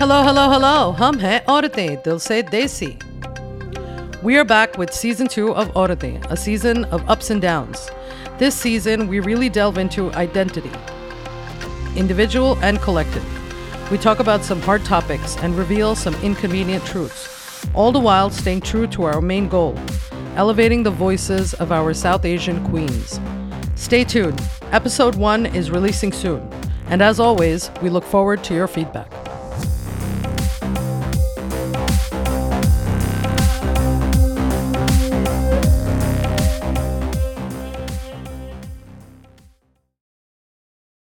Hello, hello, hello. Hum hai Orate dil desi. We are back with season two of Orate, a season of ups and downs. This season, we really delve into identity, individual and collective. We talk about some hard topics and reveal some inconvenient truths, all the while staying true to our main goal elevating the voices of our South Asian queens. Stay tuned. Episode one is releasing soon. And as always, we look forward to your feedback. Podcast.